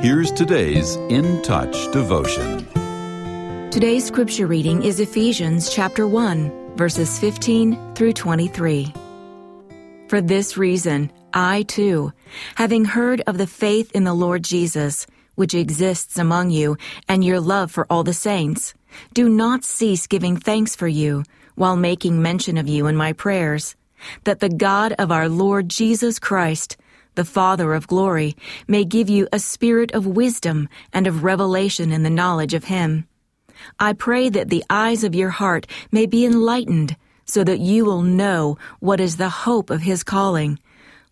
Here's today's In Touch devotion. Today's scripture reading is Ephesians chapter 1, verses 15 through 23. For this reason, I too, having heard of the faith in the Lord Jesus, which exists among you, and your love for all the saints, do not cease giving thanks for you, while making mention of you in my prayers, that the God of our Lord Jesus Christ, the Father of glory, may give you a spirit of wisdom and of revelation in the knowledge of Him. I pray that the eyes of your heart may be enlightened, so that you will know what is the hope of His calling,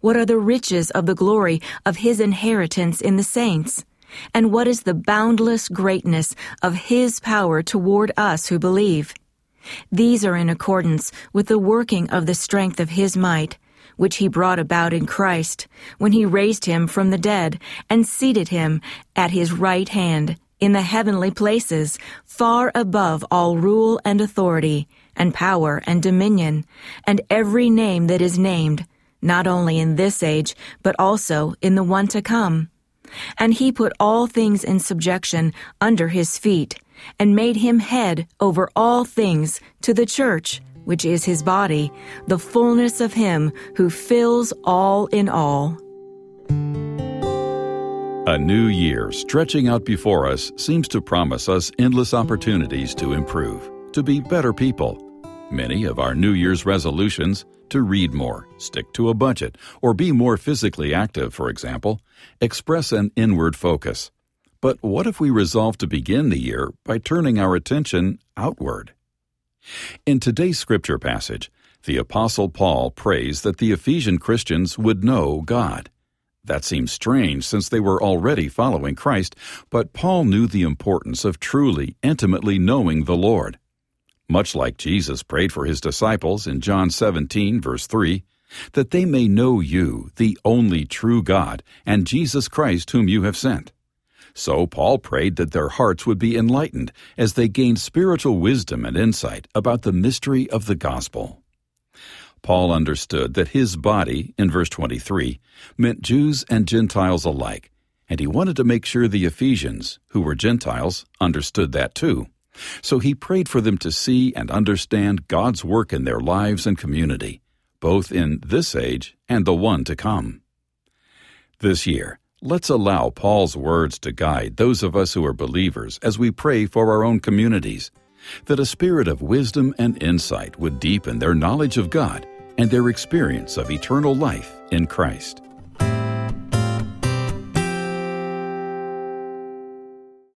what are the riches of the glory of His inheritance in the saints, and what is the boundless greatness of His power toward us who believe. These are in accordance with the working of the strength of His might which he brought about in Christ, when he raised him from the dead and seated him at his right hand in the heavenly places, far above all rule and authority, and power and dominion, and every name that is named, not only in this age, but also in the one to come. And he put all things in subjection under his feet, and made him head over all things to the church which is his body, the fullness of him who fills all in all. A new year stretching out before us seems to promise us endless opportunities to improve, to be better people. Many of our New Year's resolutions to read more, stick to a budget, or be more physically active, for example, express an inward focus. But what if we resolve to begin the year by turning our attention outward? In today's scripture passage, the Apostle Paul prays that the Ephesian Christians would know God. That seems strange since they were already following Christ, but Paul knew the importance of truly, intimately knowing the Lord. Much like Jesus prayed for his disciples in John 17, verse 3, that they may know you, the only true God, and Jesus Christ whom you have sent. So Paul prayed that their hearts would be enlightened as they gained spiritual wisdom and insight about the mystery of the gospel. Paul understood that his body, in verse 23, meant Jews and Gentiles alike, and he wanted to make sure the Ephesians, who were Gentiles, understood that too. So he prayed for them to see and understand God's work in their lives and community, both in this age and the one to come. This year, Let's allow Paul's words to guide those of us who are believers as we pray for our own communities, that a spirit of wisdom and insight would deepen their knowledge of God and their experience of eternal life in Christ.